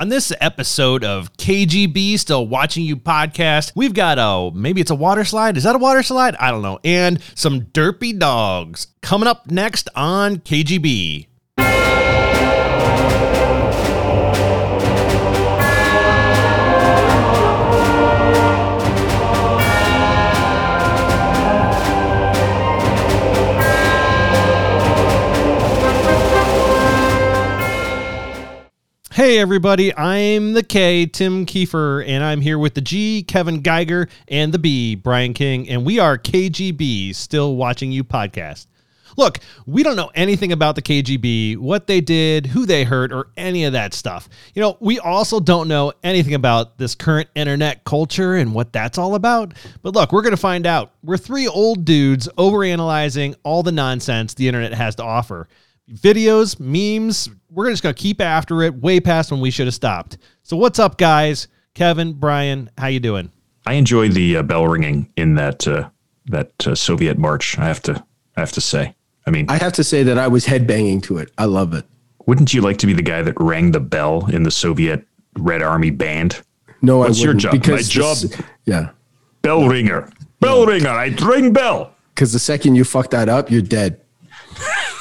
On this episode of KGB Still Watching You podcast, we've got a maybe it's a water slide. Is that a water slide? I don't know. And some derpy dogs coming up next on KGB. Hey everybody, I'm the K, Tim Kiefer, and I'm here with the G, Kevin Geiger, and the B, Brian King, and we are KGB, Still Watching You podcast. Look, we don't know anything about the KGB, what they did, who they hurt, or any of that stuff. You know, we also don't know anything about this current internet culture and what that's all about. But look, we're going to find out. We're three old dudes overanalyzing all the nonsense the internet has to offer videos, memes. We're just going to keep after it way past when we should have stopped. So what's up, guys? Kevin, Brian, how you doing? I enjoy the uh, bell ringing in that uh, that uh, Soviet march. I have to I have to say. I mean, I have to say that I was headbanging to it. I love it. Wouldn't you like to be the guy that rang the bell in the Soviet Red Army band? No, What's I your wouldn't, job? Because My job. this- yeah, Bell ringer. Bell ringer. I ring bell. because the second you fuck that up, you're dead.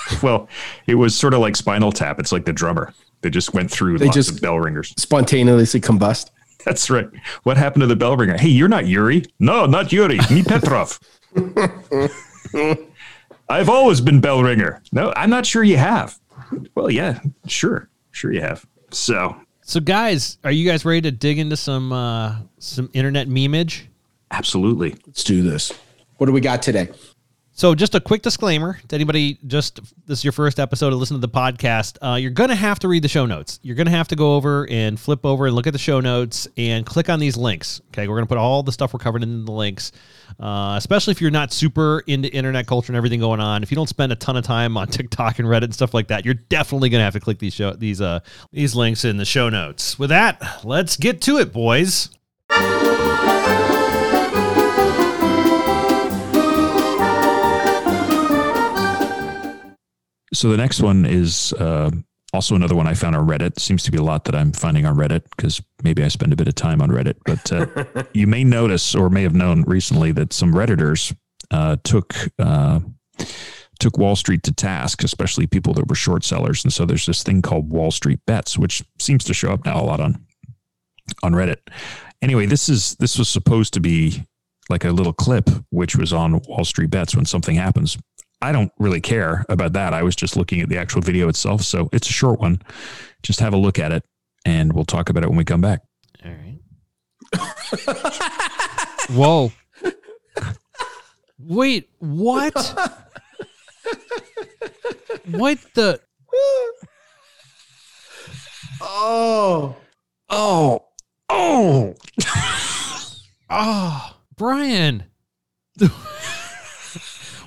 Well, it was sort of like Spinal Tap. It's like the drummer. They just went through They lots just- of bell ringers. Spontaneously combust. That's right. What happened to the bell ringer? Hey, you're not Yuri. No, not Yuri. Me Petrov. I've always been bell ringer. No, I'm not sure you have. Well, yeah, sure, sure you have. So, So, guys, are you guys ready to dig into some uh, some internet memeage? absolutely. Let's do this. What do we got today? So, just a quick disclaimer to anybody, just this is your first episode to listen to the podcast. Uh, you're going to have to read the show notes. You're going to have to go over and flip over and look at the show notes and click on these links. Okay. We're going to put all the stuff we're covering in the links, uh, especially if you're not super into internet culture and everything going on. If you don't spend a ton of time on TikTok and Reddit and stuff like that, you're definitely going to have to click these show, these, uh, these links in the show notes. With that, let's get to it, boys. So the next one is uh, also another one I found on Reddit. Seems to be a lot that I'm finding on Reddit because maybe I spend a bit of time on Reddit. But uh, you may notice or may have known recently that some redditors uh, took uh, took Wall Street to task, especially people that were short sellers. And so there's this thing called Wall Street bets, which seems to show up now a lot on on Reddit. Anyway, this is this was supposed to be like a little clip, which was on Wall Street bets when something happens. I don't really care about that. I was just looking at the actual video itself. So it's a short one. Just have a look at it and we'll talk about it when we come back. All right. Whoa. Wait, what? what the? Oh, Oh, oh, Oh, Brian.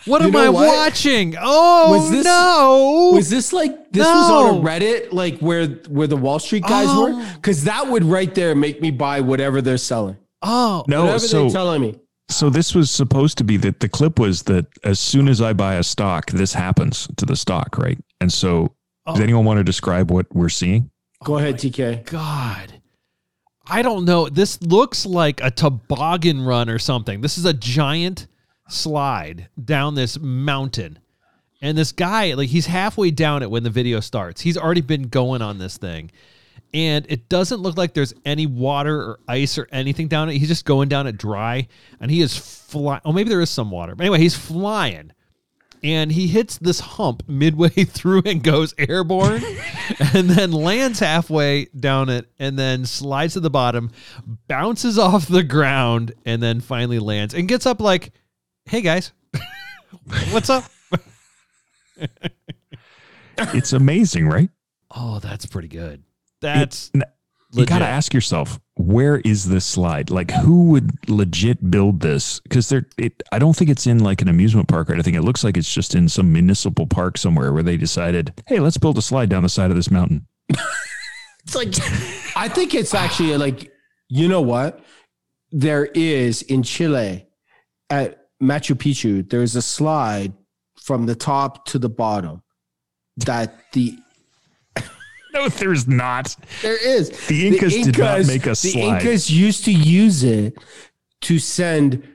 what You am I what? watching? Oh, Was this- no. was this like this was on a Reddit, like where where the Wall Street guys Oh. were? Because that would right there make me buy whatever they're selling. oh, no. whatever So, they're telling me. so this was supposed to be that the clip was that as soon as I buy a stock, this happens to the stock, right? And so, does Oh. anyone want to describe what we're seeing? Go oh ahead, TK. God. I don't know. This looks like a toboggan run or something. This is a giant slide down this mountain. And this guy, like he's halfway down it when the video starts. He's already been going on this thing. And it doesn't look like there's any water or ice or anything down it. He's just going down it dry and he is flying. Oh, maybe there is some water. But anyway, he's flying and he hits this hump midway through and goes airborne and then lands halfway down it and then slides to the bottom bounces off the ground and then finally lands and gets up like hey guys. What's up? It's amazing, right? oh that's pretty good. That's N- you got to ask yourself where is this slide? Like who would legit build this? Because there it i don't think it's in like an amusement park or anything. It looks like it's just in some municipal park somewhere where they decided hey let's build a slide down the side of this mountain. It's like I think it's actually like you know what? There is in Chile at Machu Picchu. There's a slide from the top to the bottom that the No, there's not. There is. The Incas did not make a slide. The. Incas used to use it to send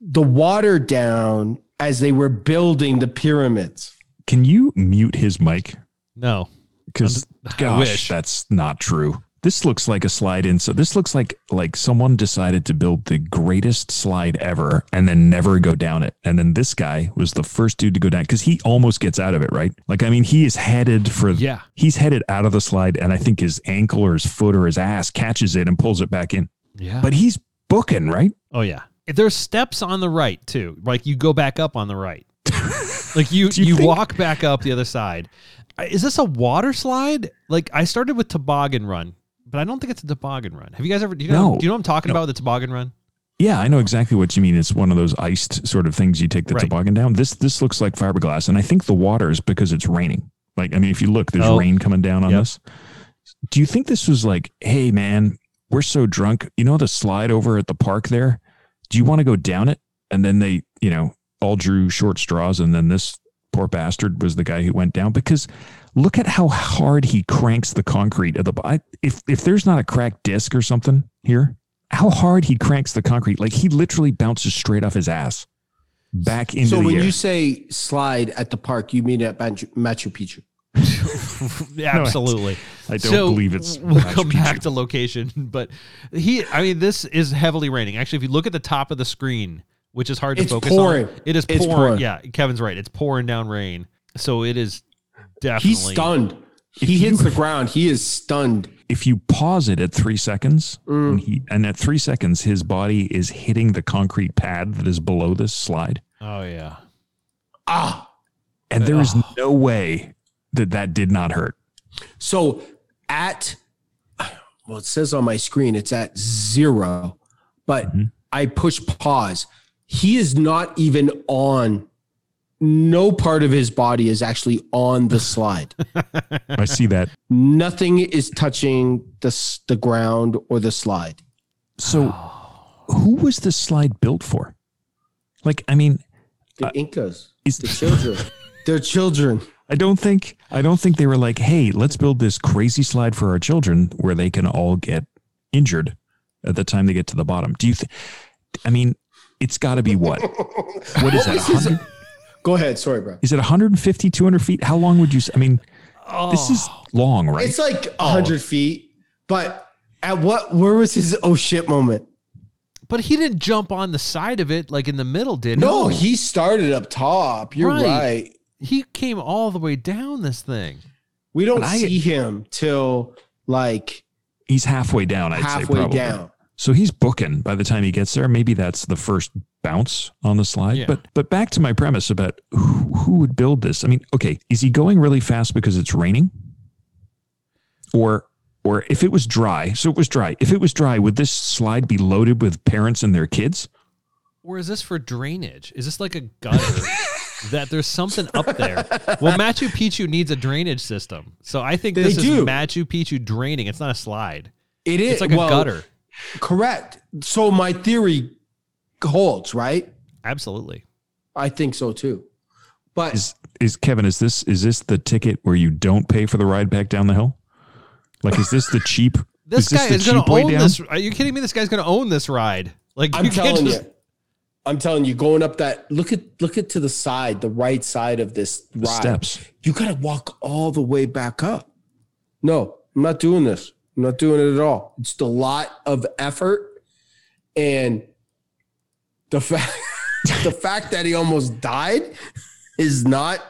the water down as they were building the pyramids. Can you mute his mic? No. Because I gosh, wish. that's not true. This looks like a slide in. So this looks like like someone decided to build the greatest slide ever and then never go down it. And then this guy was the first dude to go down because he almost gets out of it, right? Like I mean, he is headed for Yeah. he's headed out of the slide, and I think his ankle or his foot or his ass catches it and pulls it back in. Yeah. But he's booking, right? oh yeah. There's steps on the right too. Like you go back up on the right. like you you you, think- walk back up the other side. Is this a water slide? Like I started with toboggan run, but I don't think it's a toboggan run. Have you guys ever? Do you know? No. Do you know what I'm talking No. about? The toboggan run. Yeah, I know exactly what you mean. It's one of those iced sort of things you take the Right. toboggan down. This this looks like fiberglass, and I think the water is because it's raining. Like, I mean, if you look, there's Oh. rain coming down on Yep. this. Do you think this was like, hey man, we're so drunk. You know the slide over at the park there? Do you want to go down it? And then they, you know, all drew short straws, and then this poor bastard was the guy who went down because look at how hard he cranks the concrete at the. I, if if there's not a cracked disc or something here, how hard he cranks the concrete. Like he literally bounces straight off his ass back into the so when air. you say slide at the park, you mean at Machu Machu Picchu? Yeah, absolutely. I don't so believe it's We'll Machu come Picchu. back to location, but he. I mean, this is heavily raining. Actually, if you look at the top of the screen, which is hard to It's focus pouring. on, it is It's pouring. pouring. Yeah, Kevin's right. It's pouring down rain. So it is definitely. He's stunned. He hits the ground. He is stunned. if you pause it at three seconds, Mm. and, he, and at three seconds, his body is hitting the concrete pad that is below this slide, Oh yeah. Ah. and there is Oh. no way that that did not hurt. So at well, it says on my screen it's at zero, but Mhm. I push pause. He is not even on. No part of his body is actually on the slide. I see that. Nothing is touching the the ground or the slide. So, who was this slide built for? Like, I mean, The uh, Incas, is the children, their children. I don't think I don't think they were like, "Hey, let's build this crazy slide for our children where they can all get injured at the time they get to the bottom." Do you think? I mean, it's got to be what? What is that? was 100 Go ahead. Sorry, bro. is it 150, 200 feet? How long would you? I mean, this is Oh. long, right? It's like a oh. hundred feet, but at what? Where was his oh shit moment? But he didn't jump on the side of it like in the middle, did No, he? he started up top. You're Right. right. He came all the way down this thing. We don't But I- see him till like He's halfway down. I'd say halfway probably. down. So he's booking by the time he gets there. Maybe that's the first bounce on the slide. Yeah. But but back to my premise about who, who would build this. I mean, okay, is he going really fast because it's raining? Or or if it was dry, so it was dry. If it was dry, would this slide be loaded with parents and their kids? Or is this for drainage? Is this like a gutter that there's something up there? Well, Machu Picchu needs a drainage system. So I think They this do. is Machu Picchu draining. It's not a slide. It is It's like a well, gutter. Correct. So my theory holds, right? Absolutely. I think so too. But Is is Kevin, is this is this the ticket where you don't pay for the ride back down the hill? Like is this the cheap This is guy the is going to own down? this. Are you kidding me? This guy's going to own this ride. Like I'm you can't telling just- you. I'm telling you, going up that look at look at to the side, the right side of this The ride. steps. You gotta walk all the way back up. No, I'm not doing this. I'm not doing it at all. It's a lot of effort. And the fact the fact that he almost died is not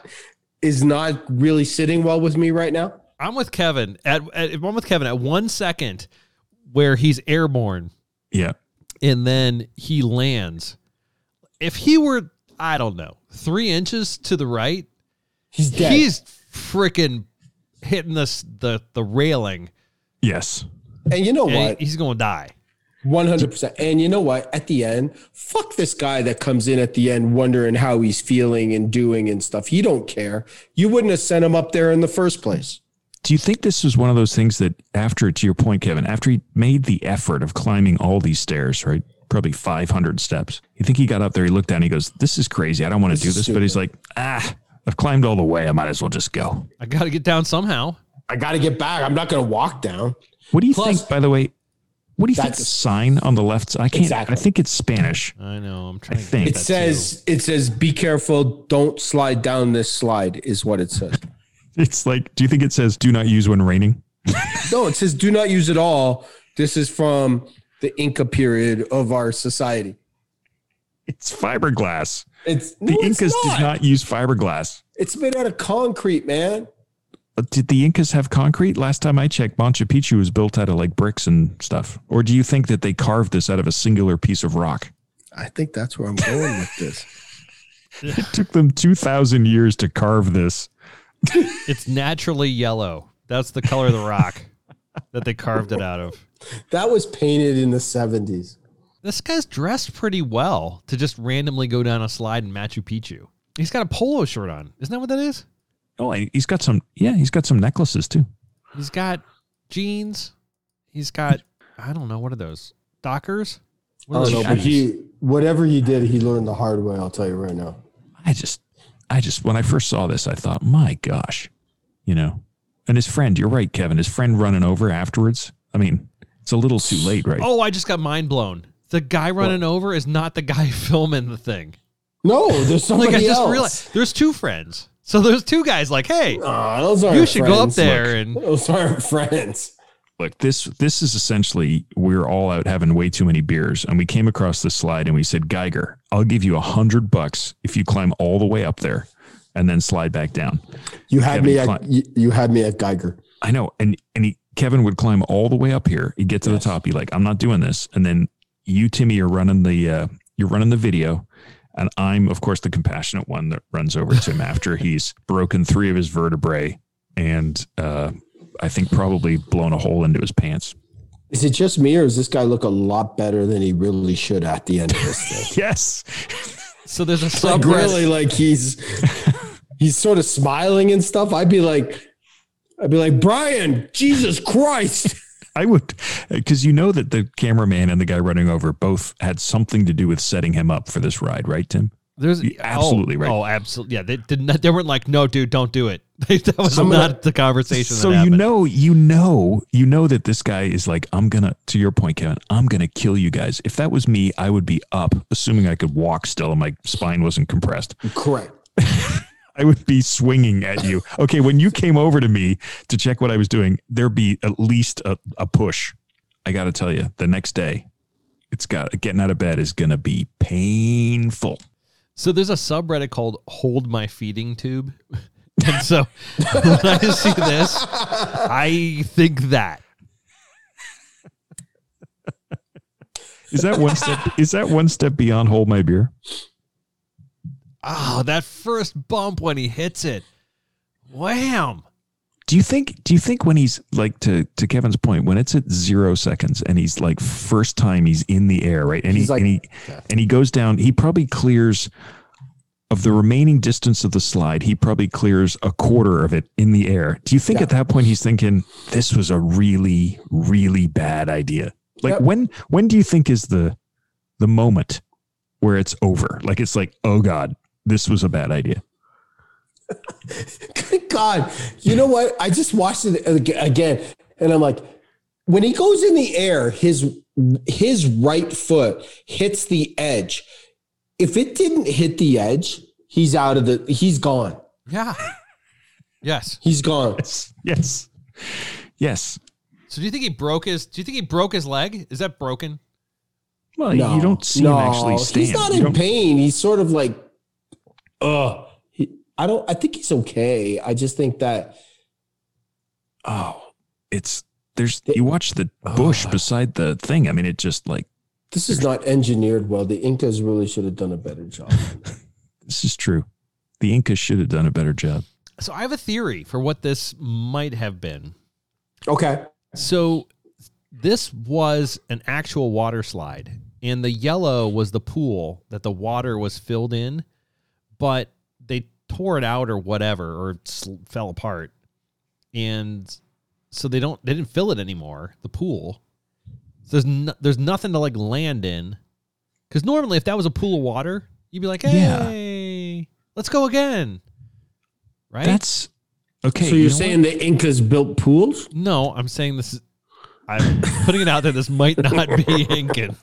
is not really sitting well with me right now. I'm with Kevin at, at I'm with Kevin at one second where he's airborne Yeah. and then he lands. If he were, I don't know, three inches to the right, He's dead. he's freaking hitting this the the railing. Yes. and you know and what? he's going to die. One hundred percent. And you know what? At the end, fuck this guy that comes in at the end wondering how he's feeling and doing and stuff. He don't care. You wouldn't have sent him up there in the first place. Do you think this was one of those things that after, to your point, Kevin, after he made the effort of climbing all these stairs, right? Probably 500 steps. You think he got up there, he looked down, he goes, This is crazy. I don't want to This do is this. But he's like, Ah, I've climbed all the way. I might as well just go. I got to get down somehow. I got to get back. I'm not going to walk down. What do you Plus- think, by the way? What do you think the sign on the left side? I can't. Exactly. I think it's Spanish. I know. I'm trying. I to think. get It that says it says be careful, don't slide down this slide is what it says. It's like. Do you think it says "Do not use when raining"? no, it says do not use at all. This is from the Inca period of our society. It's fiberglass. It's The no, it's Incas not. did not use fiberglass. It's made out of concrete, man. Did the Incas have concrete? Last time I checked, Machu Picchu was built out of like bricks and stuff. Or do you think that they carved this out of a singular piece of rock? I think that's where I'm going with this. It took them 2,000 years to carve this. It's naturally yellow. That's the color of the rock that they carved it out of. That was painted in the 70s. This guy's dressed pretty well to just randomly go down a slide in Machu Picchu. He's got a polo shirt on. Isn't that what that is? Oh, and he's got some, yeah, he's got some necklaces too. He's got jeans. He's got I don't know what are those Dockers. What I are don't those know, but he whatever he did, he learned the hard way. I'll tell you right now. I just, I just, when I first saw this, I thought, my gosh, you know, and his friend, you're right, Kevin, his friend running over afterwards. I mean, it's a little too late, right? Oh, I just got mind blown. The guy running over is not the guy filming the thing. No, there's somebody Like I just else. realized there's two friends. So there's two guys like, hey, Aw, those aren't you should go up friends. there Look, and those aren't friends. Look, this this is essentially we're all out having way too many beers, and we came across this slide and we said, Geiger, I'll give you a hundred bucks if you climb all the way up there and then slide back down. You had Kevin me at Klein. you, you had me at Geiger. I know, and and he, Kevin would climb all the way up here. He'd get to Yes. the top. He'd like, I'm not doing this, and then you, Timmy, are running the uh, you're running the video, and I'm of course the compassionate one that runs over to him after he's broken three of his vertebrae and uh, I think probably blown a hole into his pants. Is it just me or does this guy look a lot better than he really should at the end of this thing? Yes. so there's a sub. like really like he's he's sort of smiling and stuff. I'd be like I'd be like, Brian, Jesus Christ. I would, because you know that the cameraman and the guy running over both had something to do with setting him up for this ride, right, Tim? There's You're oh, absolutely oh, right. Oh, absolutely. Yeah, they did not. They weren't like, no, dude, don't do it. that was Some of not the conversation. So that you know, you know, you know that this guy is like, I'm gonna. To your point, Kevin, I'm gonna kill you guys. If that was me, I would be up, assuming I could walk still and my spine wasn't compressed. Correct. I would be swinging at you. Okay, when you came over to me to check what I was doing, there'd be at least a, a push. I got to tell you, the next day, it's got getting out of bed is gonna be painful. So there's a subreddit called "Hold My Feeding Tube," and so when I see this, I think that Is that one step? Is that one step beyond hold my beer? Oh, that first bump when he hits it, wham! Do you think? Do you think when he's like to to Kevin's point, when it's at zero seconds and he's like first time he's in the air, right? And He's he like- and he Yeah. and he goes down. He probably clears of the remaining distance of the slide. He probably clears a quarter of it in the air. Do you think Yeah. at that point he's thinking this was a really really bad idea? Like Yep. when when do you think is the the moment where it's over? Like it's like oh god, this was a bad idea. Good God. You know what? I just watched it again and I'm like, when he goes in the air, his his right foot hits the edge. If it didn't hit the edge, he's out of the he's gone. Yeah. Yes. He's gone. Yes, yes, yes. So do you think he broke his? Do you think he broke his leg? Is that broken? Well, you don't see him actually stand. He's not You in don't- pain. He's sort of like, uh, he, I don't, I think he's okay. I just think that, oh, it's there's you watch the bush Ugh. beside the thing. I mean, it just like this is not engineered well. The Incas really should have done a better job. this is true. The Incas should have done a better job. So I have a theory for what this might have been. Okay. So this was an actual water slide, and the yellow was the pool that the water was filled in, but they tore it out or whatever, or sl- fell apart, and so they don't they didn't fill it anymore. The pool. So there's no, there's nothing to like land in, because normally if that was a pool of water, you'd be like, Yeah. hey, let's go again, right? That's Okay. So you you're know what? saying the Incas built pools? No, I'm saying this is. I'm putting it out there. This might not be Incan.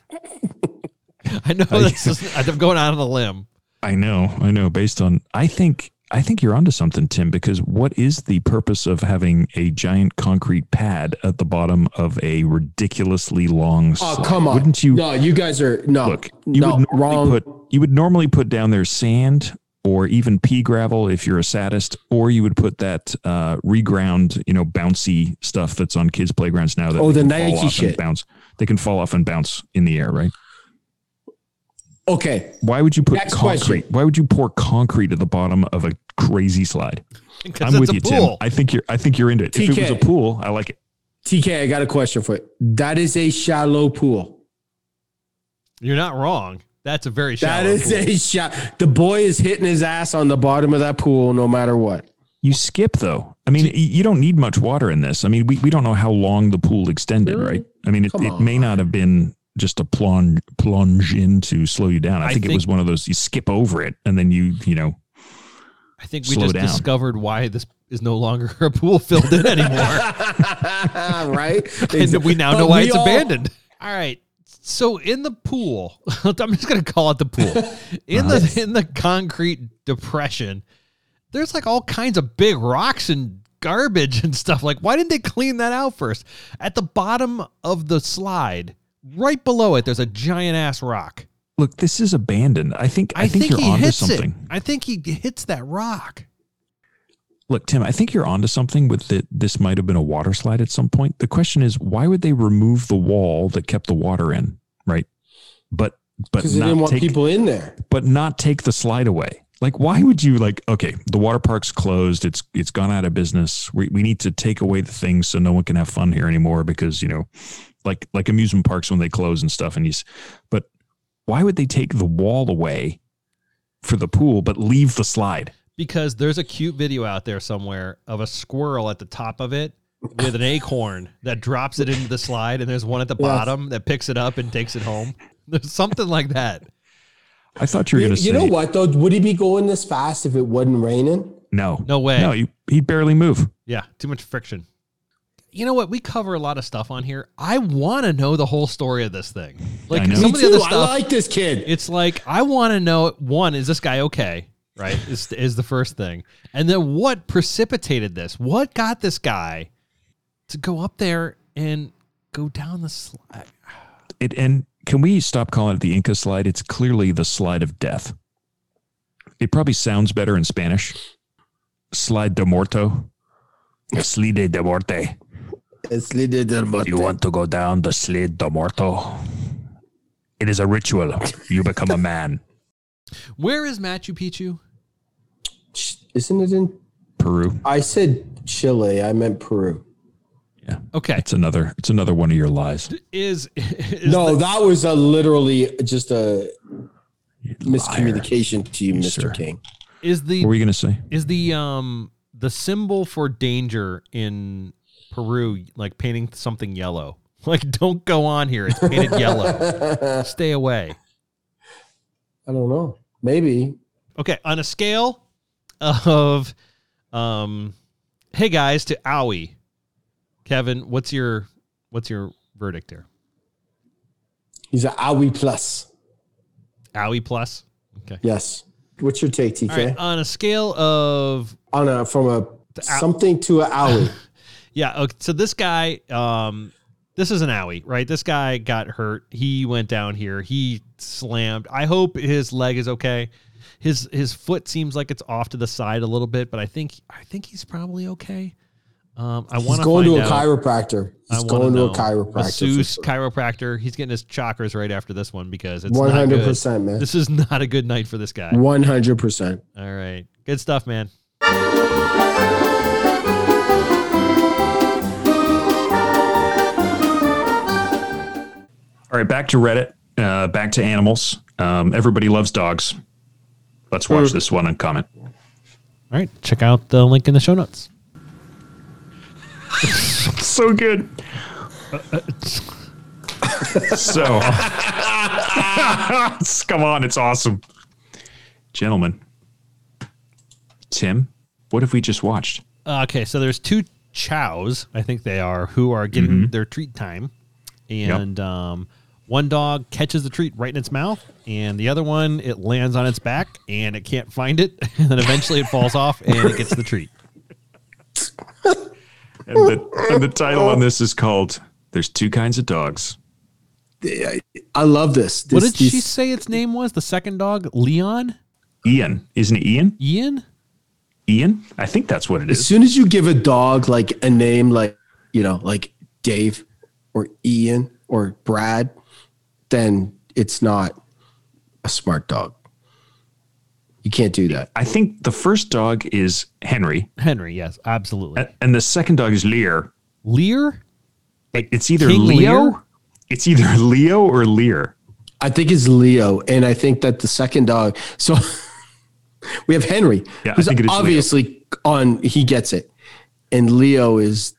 I know this is. I'm going out on a limb. I know, I know. Based on, I think, I think you're onto something, Tim. Because what is the purpose of having a giant concrete pad at the bottom of a ridiculously long? Oh, slide? come on. Wouldn't you No, you guys are no. look? You no, would wrong. put you would normally put down there sand or even pea gravel if you're a sadist, or you would put that uh, reground, you know, bouncy stuff that's on kids' playgrounds now. That Oh, the Nike shit. bounce. They can fall off and bounce in the air, right? Okay, Why would you put Next concrete? question. Why would you pour concrete at the bottom of a crazy slide? Because I'm with a you, pool. Tim. I think you're. I think you're into it. If it was a pool, I like it. TK, I got a question for you. That is a shallow pool. You're not wrong. That's a very shallow. That is pool. a shot. The boy is hitting his ass on the bottom of that pool, no matter what. You skip though. I mean, you don't need much water in this. I mean, we, we don't know how long the pool extended, Really? right? I mean, it, it may not have been just a plunge plunge in to slow you down. I, I think, it was one of those you skip over it and then you you know I think we just down. discovered why this is no longer a pool filled in anymore. right? and we now But know why it's all- abandoned. All right. So in the pool, I'm just gonna call it the pool. In the in the concrete depression, there's like all kinds of big rocks and garbage and stuff. Like, why didn't they clean that out first? At the bottom of the slide, right below it, there's a giant ass rock. look. This is abandoned. I think I, I, think, think, you're he onto hits something. it. I think he hits that rock. Look, Tim, I think you're onto something with that. This might have been a water slide at some point. The question is, why would they remove the wall that kept the water in, right? But but Because they not didn't want take, people in there. but not take the slide away. Like, why would you like? Okay, the water park's closed. It's it's gone out of business. We we need to take away the things so no one can have fun here anymore because you know, like like amusement parks when they close and stuff. And you, s- but why would they take the wall away for the pool but leave the slide? because there's a cute video out there somewhere of a squirrel at the top of it with an acorn that drops it into the slide, and there's one at the Yes. bottom that picks it up and takes it home. There's something like that. I thought you were going to say you know what though? Would he be going this fast if it wasn't raining? no, No way. no. You, he'd barely move. Yeah, too much friction. You know what? We cover a lot of stuff on here. I want to know the whole story of this thing. Like I some Me of the other too. I like this kid. it's like I want to know one is this guy okay? Right is is the first thing, and then what precipitated this? What got this guy to go up there and go down the slide? It and can we stop calling it the Inca slide? It's clearly the slide of death. It probably sounds better in Spanish. Slide de muerto. Slide de muerte. It's Lydia Del Monte. You want to go down the slide de muerto? It is a ritual. You become a man. Where is Machu Picchu? Isn't it in? Peru. I said Chile. I meant Peru. Yeah. Okay, It's another it's another one of your lies. is, is no, the- that was a literally just a You liar. miscommunication to you, Mr. sir. King. is the What were you gonna say? is the um the symbol for danger in Peru like painting something yellow? Like, don't go on here. It's painted yellow. Stay away. I don't know. Maybe. Okay, on a scale of um hey guys to owie. Kevin, what's your what's your verdict here? He's a Awi plus. Owie plus? Okay. Yes. What's your take, TK? Right, on a scale of On a from a something to a Awi. Yeah. Okay, so this guy, um, this is an owie, right? This guy got hurt. He went down here. He slammed. I hope his leg is okay. His his foot seems like it's off to the side a little bit, but I think I think he's probably okay. Um, I want to going find to a out. chiropractor. He's going to a chiropractor. Masseuse, chiropractor. He's getting his chakras right after this one because it's one hundred percent, man. This is not a good night for this guy. One hundred percent. All right, good stuff, man. All right, back to Reddit. Uh, back to animals. Um, everybody loves dogs. Let's watch this one and comment. All right, check out the link in the show notes. so good. so, come on, it's awesome, gentlemen. Tim, what have we just watched? Okay, so there's two chows, I think they are, who are getting Mm-hmm. their treat time, and um, one dog catches the treat right in its mouth, and the other one it lands on its back and it can't find it, and then eventually it falls off and it gets the treat. And the, and the title on this is called "There's Two Kinds of Dogs." I, I love this. this what did she say its name was? The second dog, Leon, Ian, isn't it Ian? Ian. Ian, I think that's what it is. As soon as you give a dog like a name like, you know, like Dave or Ian or Brad, then it's not a smart dog. You can't do that. I think the first dog is Henry, Henry, yes, absolutely. and the second dog is Lear. Lear? It- It's either King Leo, Lear? it's either Leo or Lear. I think it's Leo, and I think that the second dog. So we have Henry, Yeah, I who's think it is Leo. obviously on. He gets it, and Leo is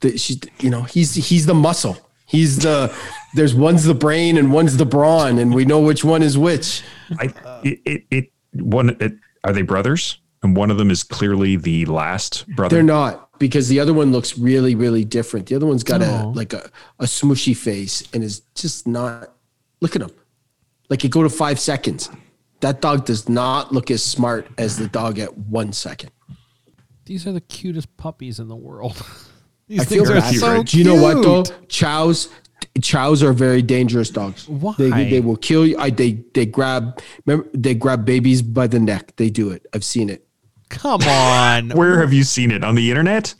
the. She, you know, he's he's the muscle. He's the. There's one's the brain and one's the brawn, and we know which one is which. I it, it, it one it, are they brothers? And one of them is clearly the last brother. They're not because the other one looks really, really different. The other one's got a Oh. like a, a smushy face and is just not. Look at him. Like you go to five seconds. That dog does not look as smart as the dog at one second. These are the cutest puppies in the world. These I feel things are bad. so Do you know what though? Chows, chows are very dangerous dogs. Why? They, they will kill you. I, they they grab. Remember, they grab babies by the neck. They do it. I've seen it. Come on. Where have you seen it on the internet?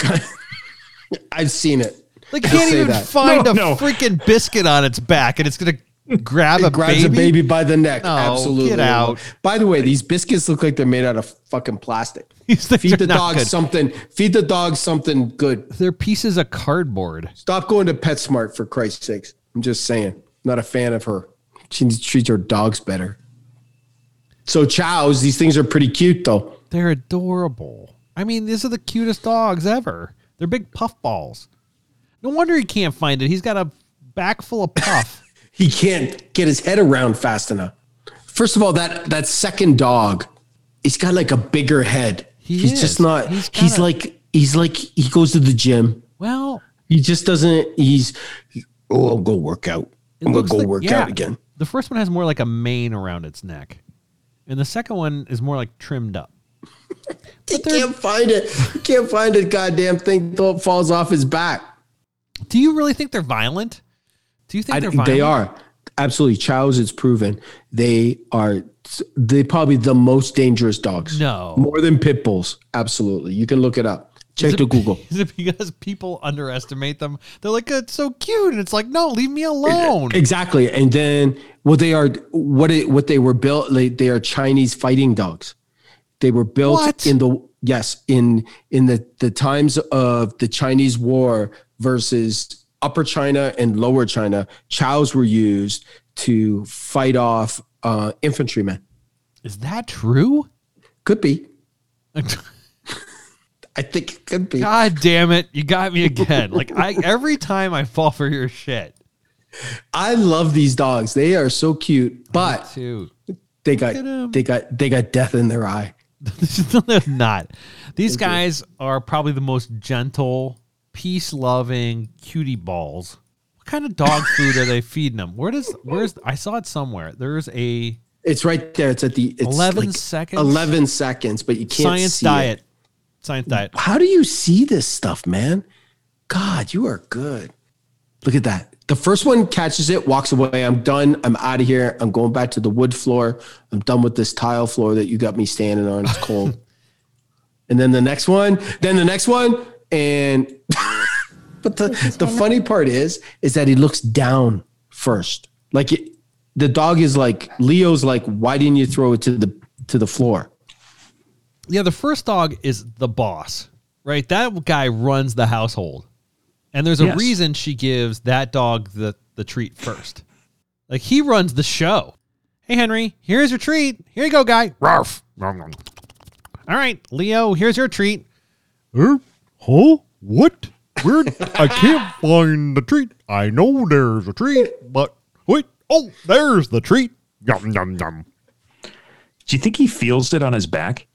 I've seen it. They can't even that. find No, a no. freaking biscuit on its back, and it's gonna grab a grabs baby. a baby by the neck. No, Absolutely. get out. By the way, these biscuits look like they're made out of fucking plastic. Feed the dog good. something. Feed the dog something good. They're pieces of cardboard. Stop going to PetSmart for Christ's sakes. I'm just saying. Not a fan of her. She needs to treat her dogs better. So chows, these things are pretty cute though. They're adorable. I mean, these are the cutest dogs ever. They're big puff balls. No wonder he can't find it. He's got a back full of puff. He can't get his head around fast enough. First of all, that that second dog, he's got like a bigger head. He he's is. just not. He's He's, got a- like he's like he goes to the gym. well, He just doesn't. He's oh, I'll go work out. I'm gonna go like- work yeah. out again. The first one has more like a mane around its neck, and the second one is more like trimmed up. He can't find it. He can't find a Goddamn thing until it falls off his back. Do you really think they're violent? Do you think I, they're violent? they are absolutely. Chows, it's proven they are. They probably the most dangerous dogs. No. more than pit bulls. Absolutely, you can look it up. Check it- to Google. Is it because people underestimate them? They're like, it's so cute. And it's like, no, leave me alone. Exactly. And then what they are what it, what they were built they, they are Chinese fighting dogs. They were built What? in the yes, in in the the times of the Chinese war versus upper China and lower China, chows were used to fight off uh, infantrymen. Is that true? Could be. I think it could be. God damn it. You got me again. Like I every time I fall for your shit. I love these dogs. They are so cute, but they got they got they got death in their eye. They're not. These guys are probably the most gentle, peace loving cutie balls. What kind of dog food are they feeding them? Where does where's I saw it somewhere. There's a It's right there. It's at the it's 11 like seconds? 11 seconds, but you can't science diet. It. Science diet. How do you see this stuff, man? God, you are good. Look at that. The first one catches it, walks away. I'm done. I'm out of here. I'm going back to the wood floor. I'm done with this tile floor that you got me standing on. It's cold. and then the next one, then the next one, and but the the funny part is is that he looks down first. Like it, the dog is like Leo's like, why didn't you throw it to the to the floor? Yeah, the first dog is the boss, right? That guy runs the household. And there's a Yes. reason she gives that dog the, the treat first. Like he runs the show. Hey Henry, here's your treat. Here you go, guy. Rarf. Nom, nom. All right, Leo, here's your treat. Er, huh? What? Where? I can't find the treat. I know there's a treat, but wait. Oh, there's the treat. Yum yum yum. Do you think he feels it on his back?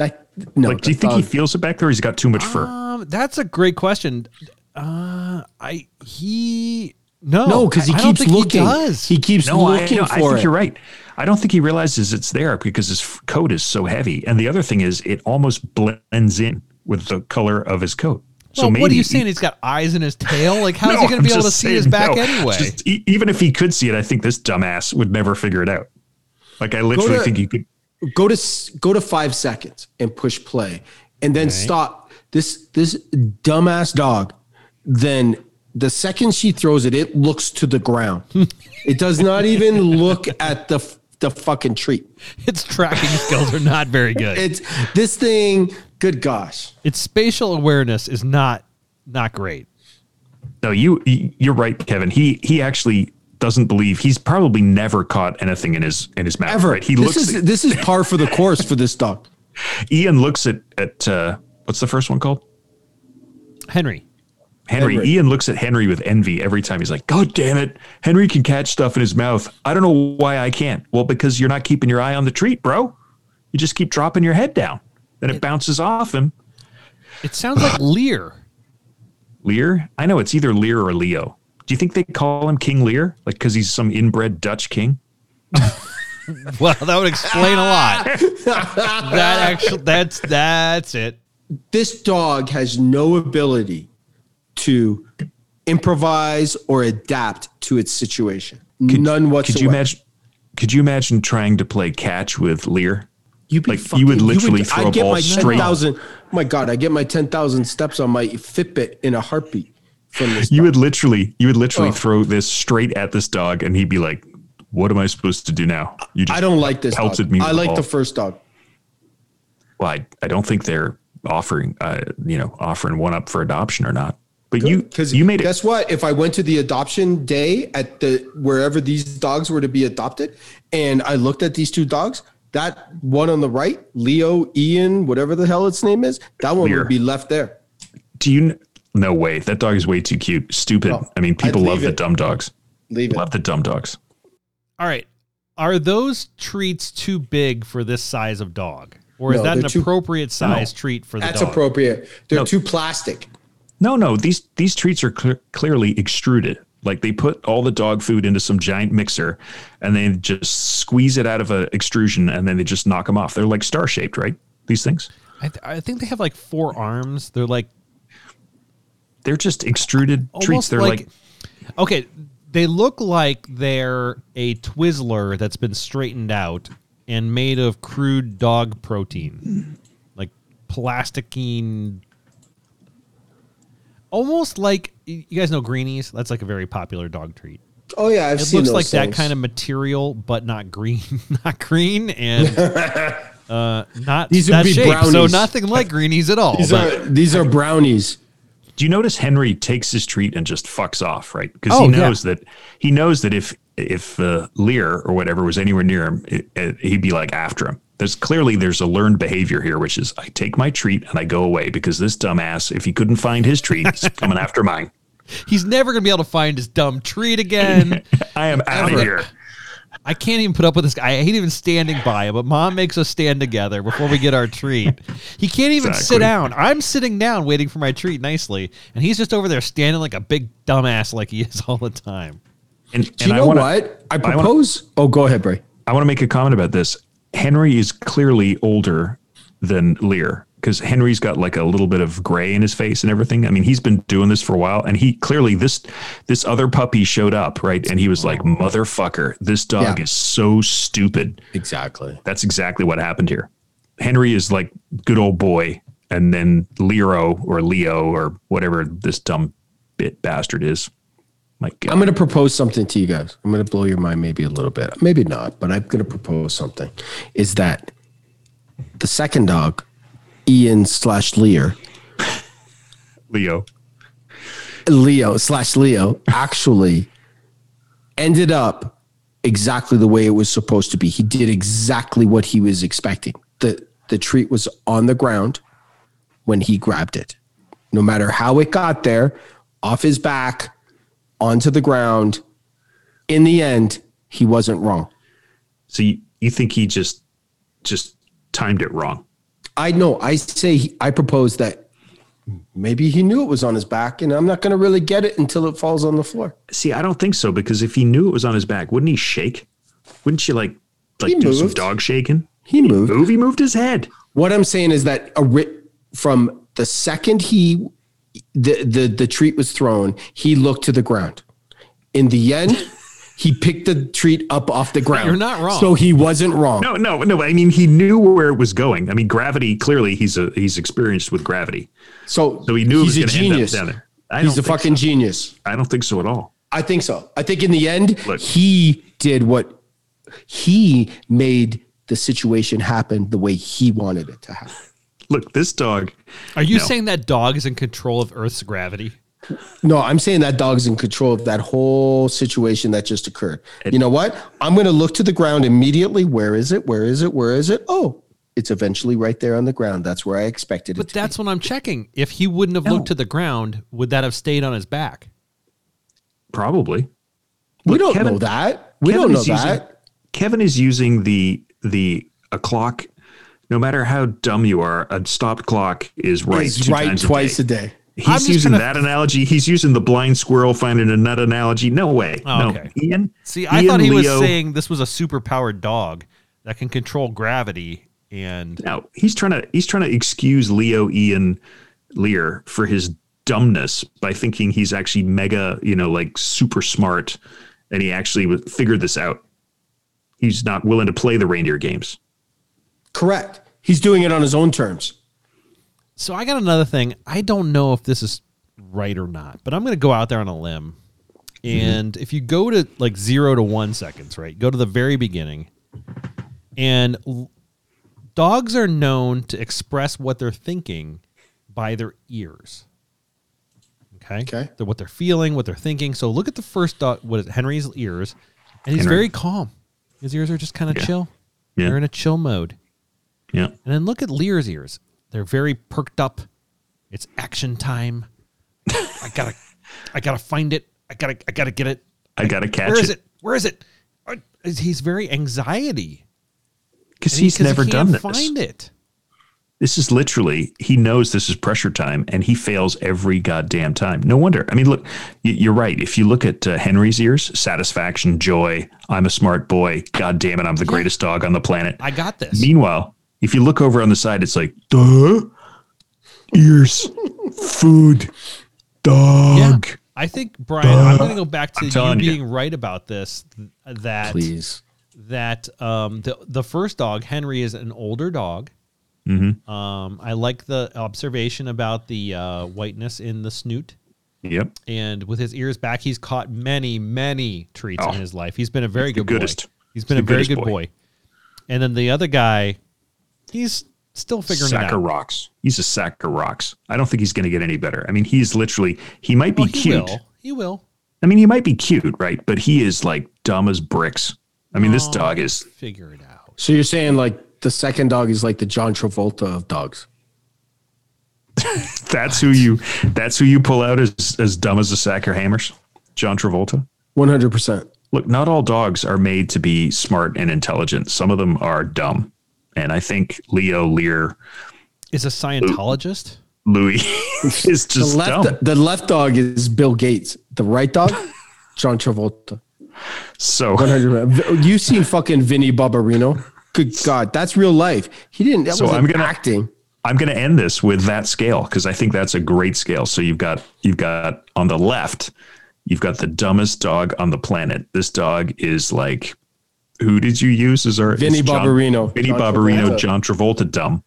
I, No, like, do you the think he feels it back there? He's got too much fur. Um, that's a great question. Uh, I he no No, because he I- I keeps think looking. He does. He keeps No, I, looking no, for I think it. you're right. I don't think he realizes it's there because his coat is so heavy. And the other thing is, it almost blends in with the color of his coat. So well, maybe what are you saying? He's got eyes in his tail. Like, how's No, he going to be able to just see his back no. anyway? Just e- even if he could see it, I think this dumbass would never figure it out. Like I literally to- think you could. go to go to five seconds and push play, and then stop. This this dumbass dog. Then the second she throws it, it looks to the ground. it does not even look at the the fucking treat. its tracking skills are not very good. It's this thing. Good gosh. its spatial awareness is not not great. No, you you're right, Kevin. He he actually doesn't believe he's probably never caught anything in his in his mouth. Ever. Right? He this looks. is at, this is par for the course for this dog. Ian looks at at uh, what's the first one called? Henry, Henry. Henry. Ian looks at Henry with envy every time. He's like, God damn it. Henry can catch stuff in his mouth. I don't know why I can't. Well, because you're not keeping your eye on the treat, bro. You just keep dropping your head down. Then it bounces off him. it sounds like Lear. Lear? I know it's either Lear or Leo. Do you think they call him King Lear? Like because he's some inbred Dutch king? Well, that would explain a lot. that actually, that's that's it. this dog has no ability to improvise or adapt to its situation. None whatsoever. Could you imagine could you imagine trying to play catch with Lear? You'd be like, you would literally throw I'd a get ball my straight- 10,000 oh my God, I get my 10,000 steps on my Fitbit in a heartbeat from this. You dog. would literally you would literally Oh. throw this straight at this dog and he'd be like, What am I supposed to do now? You just I don't like this pelted dog. me I like ball. the first dog. well, I, I don't think they're offering uh, you know, offering one up for adoption or not. But you Because you made it Guess what? If I went to the adoption day at the wherever these dogs were to be adopted, and I looked at these two dogs, that one on the right, Leo, Ian, whatever the hell its name is, that one Lear. would be left there. do you no way. That dog is way too cute. Stupid. Oh, I mean, people love leave the dumb dogs. Leave it. Love the dumb dogs. All right, are those treats too big for this size of dog, or is No, that an too- appropriate size treat for the That's dog? appropriate. They're No. too plastic. No, no, these these treats are cl- clearly extruded. Like they put all the dog food into some giant mixer, and they just squeeze it out of a extrusion, and then they just knock them off. They're like star shaped, right? These things. I, th- I think they have like four arms. They're like They're just extruded treats. They're like, okay. They look like they're a Twizzler that's been straightened out and made of crude dog protein, like plasticine. Almost like you guys know greenies. That's like a very popular dog treat. Oh yeah, I've It seen looks those like that kind of material, but not green, not green, and uh, not These would that be shape. So nothing like greenies at all. These but- are these are brownies. do you notice Henry takes his treat and just fucks off, right? Because Oh, he yeah. knows that he knows that if if uh, Lear or whatever was anywhere near him, it, it, he'd be like after him. There's clearly there's a learned behavior here, which is I take my treat and I go away because this dumbass, if he couldn't find his treat, he's coming after mine. he's never gonna be able to find his dumb treat again. I am out of here. I can't even put up with this guy. I hate even standing by him, but mom makes us stand together before we get our treat. He can't even sit down. I'm sitting down waiting for my treat nicely, and he's just over there standing like a big dumbass like he is all the time. Do And, you and know wanna, what? I wanna- propose. oh, go ahead, Bray. I want to make a comment about this. Henry is clearly older than Lear because Henry's got like a little bit of gray in his face and everything. I mean, he's been doing this for a while, and he clearly this this other puppy showed up right, and he was like, "Motherfucker, this dog Yeah. is so stupid." Exactly. That's exactly what happened here. Henry is like good old boy, and then Lero or Leo or whatever this dumb bit bastard is. My God. I'm going to propose something to you guys. I'm going to blow your mind maybe a little bit. Maybe not, but I'm going to propose something. Is that the second dog, Ian slash Lear, Leo. Leo slash Leo, actually ended up exactly the way it was supposed to be. He did exactly what he was expecting. The the treat was on the ground when he grabbed it. No matter how it got there, off his back, onto the ground, in the end, he wasn't wrong. So you, you think he just just timed it wrong? I know. I say he, I propose that maybe he knew it was on his back, and I'm not going to really get it until it falls on the floor. See, I don't think so because if he knew it was on his back, wouldn't he shake? Wouldn't you like like He do some dog shaking? He moved. Move, he moved his head. What I'm saying is that a ri- from the second he the, the the treat was thrown, he looked to the ground. In the end, he picked the treat up off the ground. You're not wrong. So he wasn't wrong. No, no, no. I mean, he knew where it was going. I mean, gravity. Clearly, he's a he's experienced with gravity, So, so he knew he's it a was going to end up genius. down there. I He's a fucking so. genius. I don't think so at all. I think so. I think in the end, Look. he did what he made the situation happen the way he wanted it to happen. Look, this dog. Are you No. saying that dog is in control of Earth's gravity? No, I'm saying that dog's in control of that whole situation that just occurred. you know what? I'm going to look to the ground immediately. Where is it? Where is it? Where is it? Oh, it's eventually right there on the ground. That's where I expected it. But to that's what I'm checking. If he wouldn't have looked to the ground, would that have stayed on his back? Probably. we Look, don't Kevin- know that. We Kevin don't know is using- that. Kevin is using the the a clock. No matter how dumb you are, a stopped clock is right. It's two right times twice a a day. day. He's using gonna- that analogy. He's using the blind squirrel finding a nut analogy. No way. Oh, no, okay. Ian. See, I Ian, thought he was saying this was a super powered dog that can control gravity and No, he's trying to he's trying to excuse Leo Ian Lear for his dumbness by thinking he's actually mega, you know, like super smart, and he actually figured this out. He's not willing to play the reindeer games. Correct. He's doing it on his own terms. So I got another thing. I don't know if this is right or not, but I'm going to go out there on a limb. Mm-hmm. And if you go to like zero to one seconds, right? Go to the very beginning, and l- dogs are known to express what they're thinking by their ears. Okay. Okay. They're what they're feeling, what they're thinking. So look at the first dog. What is it, Henry's ears? And he's Henry. very calm. His ears are just kind of Yeah. chill. Yeah. They're in a chill mode. Yeah. And then look at Lear's ears. They're very perked up. It's action time. I gotta, I gotta find it. I gotta, I gotta get it. I gotta catch Where is it Where is it? Where is it? Uh, He's very anxiety. because he's he- he never can't done this. Find it. This is literally he knows this is pressure time, and he fails every goddamn time. No wonder. I mean, look, you're right. If you look at uh, Henry's ears, satisfaction, joy, I'm a smart boy. God damn it, I'm the greatest dog on the planet. I got this. Meanwhile, if you look over on the side, it's like, duh, ears, food, dog. yeah. dog. I think Brian. I'm gonna go back to you telling you. being right about this. That Please. that um, the the first dog Henry is an older dog. Mm-hmm. Um, I like the observation about the uh, whiteness in the snoot. Yep. and with his ears back, he's caught many, many treats Oh. in his life. He's been a very good goodest. boy. He's been He's a very good boy. boy. And then the other guy, he's still figuring sack it of out. rocks. He's a sack of rocks. I don't think he's going to get any better. I mean, he's literally, he might be Well, he cute. will. He will. I mean, he might be cute, right? But he is like dumb as bricks. I mean, this Oh, dog is, figure it out. So you're saying like the second dog is like the John Travolta of dogs. that's who you, that's who you pull out as, as dumb as a sack of hammers. John Travolta. 100%. Look, not all dogs are made to be smart and intelligent. Some of them are dumb. And I think Leo Lear, Is a Scientologist? Louis is The just left, dumb. the left dog is Bill Gates. The right dog, John Travolta. So 100%. You've seen fucking Vinny Barbarino. Good God, that's real life. He didn't. That So wasn't I'm gonna- acting. I'm going to end this with that scale because I think that's a great scale. So you've got you've got on the left, you've got the dumbest dog on the planet. This dog is like, who did you use as our Vinny it's John- Barbarino. Vinny John Barbarino, Travolta. John Travolta, dumb.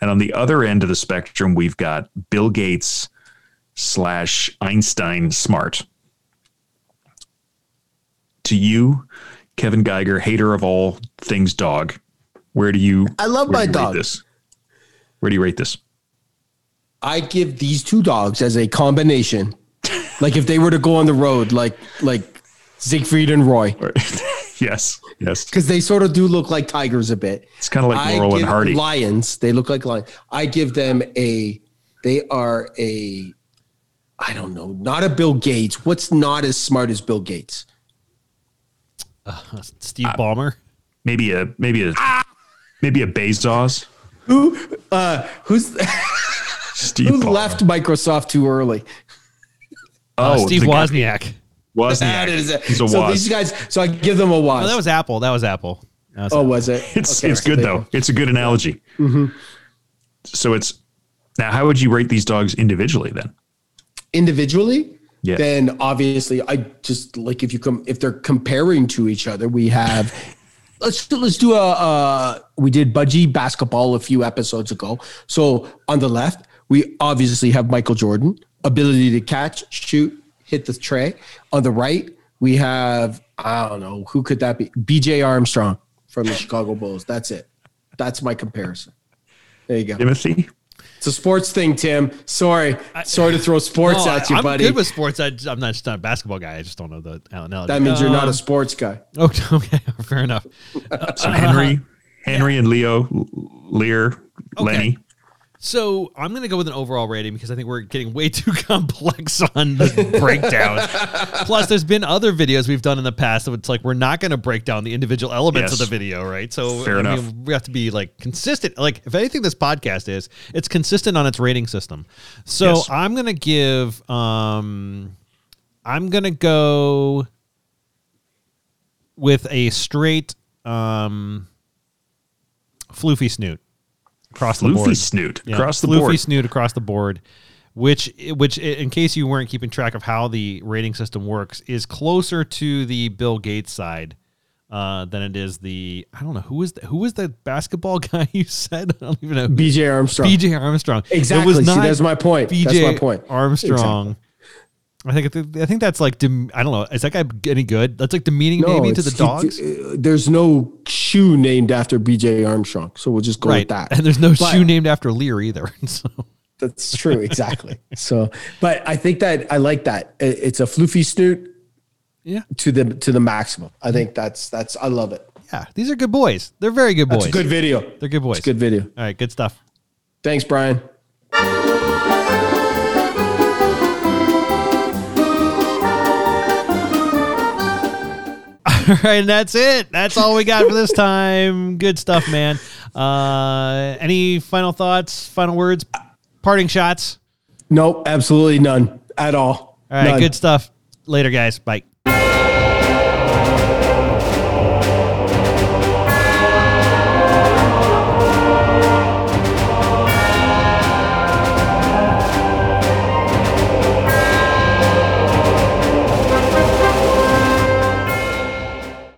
And on the other end of the spectrum, we've got Bill Gates slash Einstein smart. To you, Kevin Geiger, hater of all things dog, where do you? I love my do dog. This? Where do you rate this? I give these two dogs as a combination. like if they were to go on the road, like like Siegfried and Roy, Or- yes, yes. because they sort of do look like tigers a bit. It's kind of like I Laurel and give Hardy. lions. They look like lions. I give them a. They are a. I don't know, not a Bill Gates. What's not as smart as Bill Gates? Steve Ballmer? Maybe a maybe a maybe a Bezos. Who uh who's Steve who Ballmer. left Microsoft too early? Uh, Oh, Steve Wozniak. guy- Wozniak. Wozniak. That is it. He's a so Woz. these guys so I give them a was. Oh, that was Apple. That Woz Apple. That was oh, Apple. was it? It's Okay, it's so good they- though. It's a good analogy. Mm-hmm. So it's now. How would you rate these dogs individually then? Individually, Yeah. then obviously I just like if you come if they're comparing to each other, we have let's do- let's do a uh we did budgie basketball a few episodes ago. So on the left, we obviously have Michael Jordan, ability to catch, shoot, hit the tray. On the right, we have I don't know who could that be? BJ Armstrong from the Chicago Bulls. That's it. That's my comparison. There you go. Timothy. It's a sports thing, Tim. Sorry, sorry to throw sports No, at you, I'm buddy. good with sports. I, am not just not a basketball guy. I just don't know the analogy. That means you're not Um, a sports guy. Okay, okay, fair enough. So Henry, Henry and Leo, L- Lear, Lenny. So I'm going to go with an overall rating because I think we're getting way too complex on the breakdown. Plus, there's been other videos we've done in the past that it's like we're not going to break down the individual elements of the video, right? So Fair I enough. we have to be like consistent. Like if anything, this podcast is it's consistent on its rating system. So Yes. I'm going to give. um I'm going to go with a straight um floofy snoot across the board. Floofy snoot Yeah, across the floofy board. snoot across the board, which which in case you weren't keeping track of how the rating system works, is closer to the Bill Gates side uh, than it is the I don't know who is the, who was the basketball guy you said I don't even know BJ Armstrong. BJ Armstrong Exactly. It was See, not that's my point. BJ That's my point. Armstrong. I think I think that's like dem- I don't know. Is that guy any good? That's like demeaning maybe to the dogs, he- uh, there's no shoe named after BJ Armstrong, so we'll just go right? with that. And there's no But- shoe named after Lear either. So That's true, exactly. so, but I think that I like that. It's a floofy snoot yeah, to the to the maximum. I think that's that's I love it. yeah. These are good boys. They're very good boys. It's a good video. They're good boys. It's good video. All right, good stuff. Thanks, Brian. Right, and that's it. That's all we got for this time. Good stuff, man. Uh, any final thoughts, final words, parting shots? Nope, absolutely none at all. All right, None. good stuff. Later, guys. Bye.